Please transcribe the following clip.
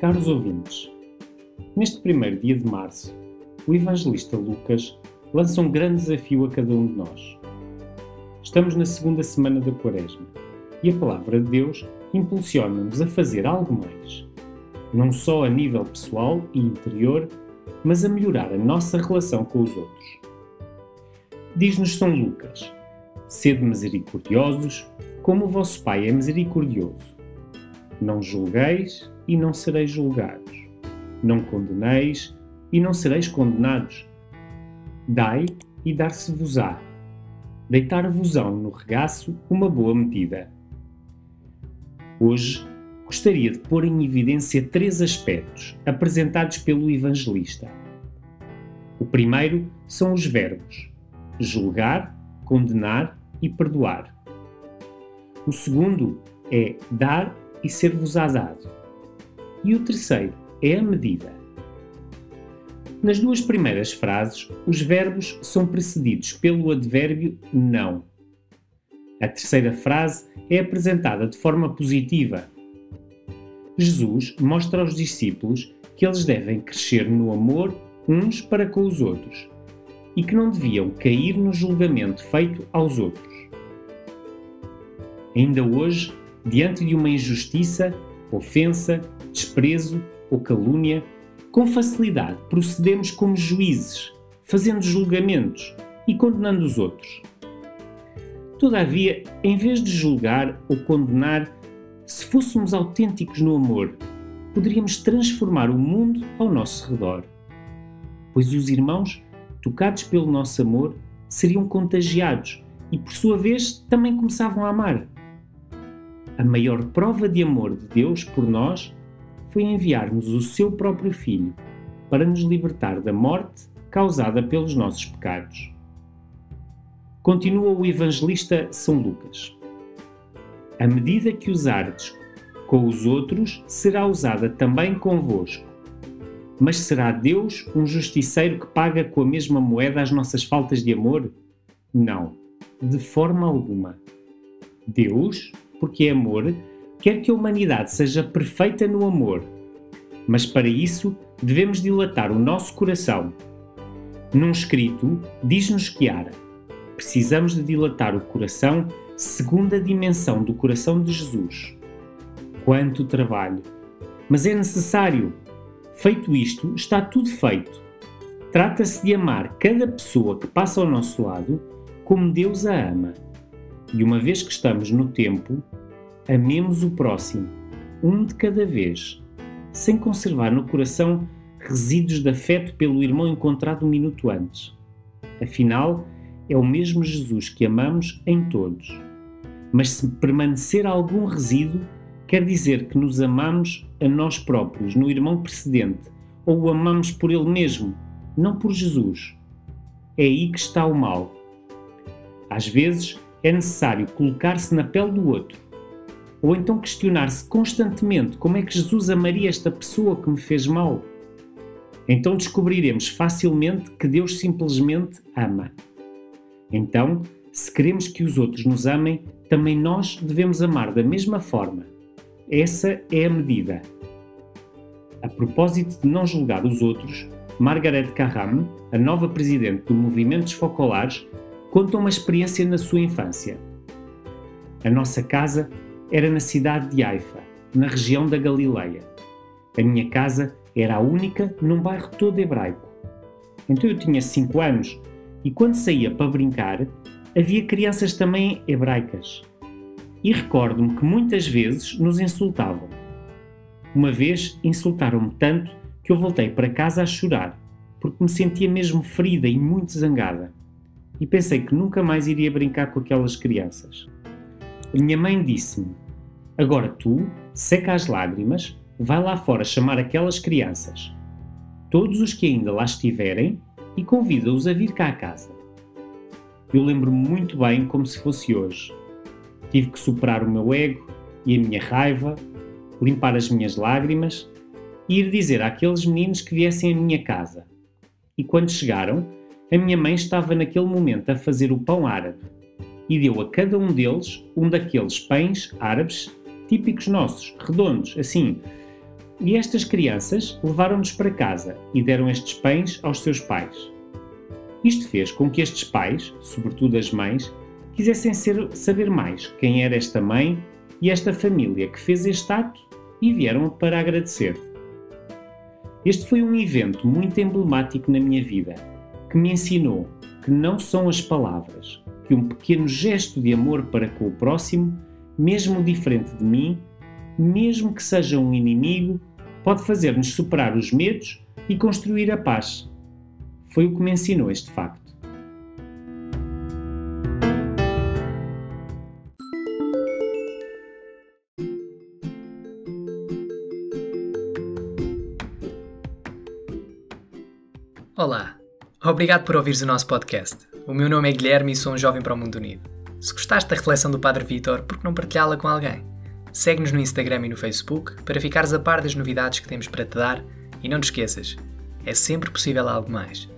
Caros ouvintes, neste primeiro dia de março, o evangelista Lucas lança um grande desafio a cada um de nós. Estamos na segunda semana da Quaresma e a palavra de Deus impulsiona-nos a fazer algo mais, não só a nível pessoal e interior, mas a melhorar a nossa relação com os outros. Diz-nos São Lucas: Sede misericordiosos, como o vosso Pai é misericordioso. Não julgueis e não sereis julgados. Não condeneis e não sereis condenados. Dai e dar-se-vos-á. Deitar-vos-ão no regaço uma boa medida. Hoje gostaria de pôr em evidência três aspectos apresentados pelo evangelista. O primeiro são os verbos julgar, condenar e perdoar. O segundo é dar e ser-vos-á dado. E o terceiro é a medida. Nas duas primeiras frases, os verbos são precedidos pelo advérbio não. A terceira frase é apresentada de forma positiva. Jesus mostra aos discípulos que eles devem crescer no amor uns para com os outros e que não deviam cair no julgamento feito aos outros. Ainda hoje, diante de uma injustiça, ofensa, desprezo ou calúnia, com facilidade procedemos como juízes, fazendo julgamentos e condenando os outros. Todavia, em vez de julgar ou condenar, se fôssemos autênticos no amor, poderíamos transformar o mundo ao nosso redor. Pois os irmãos, tocados pelo nosso amor, seriam contagiados e, por sua vez, também começavam a amar. A maior prova de amor de Deus por nós foi enviar-nos o seu próprio Filho para nos libertar da morte causada pelos nossos pecados. Continua o evangelista São Lucas. A medida que usardes com os outros será usada também convosco. Mas será Deus um justiceiro que paga com a mesma moeda as nossas faltas de amor? Não, de forma alguma. Deus porque é amor, quer que a humanidade seja perfeita no amor. Mas para isso devemos dilatar o nosso coração. Num escrito, diz-nos Chiara: precisamos de dilatar o coração segundo a dimensão do coração de Jesus. Quanto trabalho! Mas é necessário. Feito isto, está tudo feito. Trata-se de amar cada pessoa que passa ao nosso lado como Deus a ama e uma vez que estamos no tempo, amemos o próximo, um de cada vez, sem conservar no coração resíduos de afeto pelo irmão encontrado um minuto antes. Afinal, é o mesmo Jesus que amamos em todos. Mas se permanecer algum resíduo, quer dizer que nos amamos a nós próprios no irmão precedente, ou o amamos por ele mesmo, não por Jesus. É aí que está o mal. Às vezes, é necessário colocar-se na pele do outro, ou então questionar-se constantemente como é que Jesus amaria esta pessoa que me fez mal. Então descobriremos facilmente que Deus simplesmente ama. Então, se queremos que os outros nos amem, também nós devemos amar da mesma forma. Essa é a medida. A propósito de não julgar os outros, Margaret Carram, a nova presidente do Movimento dos Focolares, conta uma experiência na sua infância. A nossa casa era na cidade de Haifa, na região da Galileia. A minha casa era a única num bairro todo hebraico. Então eu tinha 5 anos e quando saía para brincar, havia crianças também hebraicas. E recordo-me que muitas vezes nos insultavam. Uma vez insultaram-me tanto que eu voltei para casa a chorar, porque me sentia mesmo ferida e muito zangada e pensei que nunca mais iria brincar com aquelas crianças. Minha mãe disse-me: Agora tu, seca as lágrimas, vai lá fora chamar aquelas crianças, todos os que ainda lá estiverem, e convida-os a vir cá a casa. Eu lembro-me muito bem como se fosse hoje. Tive que superar o meu ego e a minha raiva, limpar as minhas lágrimas e ir dizer àqueles meninos que viessem à minha casa. E quando chegaram, a minha mãe estava naquele momento a fazer o pão árabe e deu a cada um deles um daqueles pães árabes típicos nossos, redondos, assim, E estas crianças levaram-nos para casa e deram estes pães aos seus pais. Isto fez com que estes pais, sobretudo as mães, quisessem ser, saber mais quem era esta mãe e esta família que fez este ato e vieram para agradecer. Este foi um evento muito emblemático na minha vida, que me ensinou que não são as palavras, que um pequeno gesto de amor para com o próximo, mesmo diferente de mim, mesmo que seja um inimigo, pode fazer-nos superar os medos e construir a paz. Foi o que me ensinou este facto. Olá, obrigado por ouvires o nosso podcast. O meu nome é Guilherme e sou um jovem para o mundo unido. Se gostaste da reflexão do Padre Vitor, por que não partilhá-la com alguém? Segue-nos no Instagram e no Facebook para ficares a par das novidades que temos para te dar e não te esqueças, é sempre possível algo mais.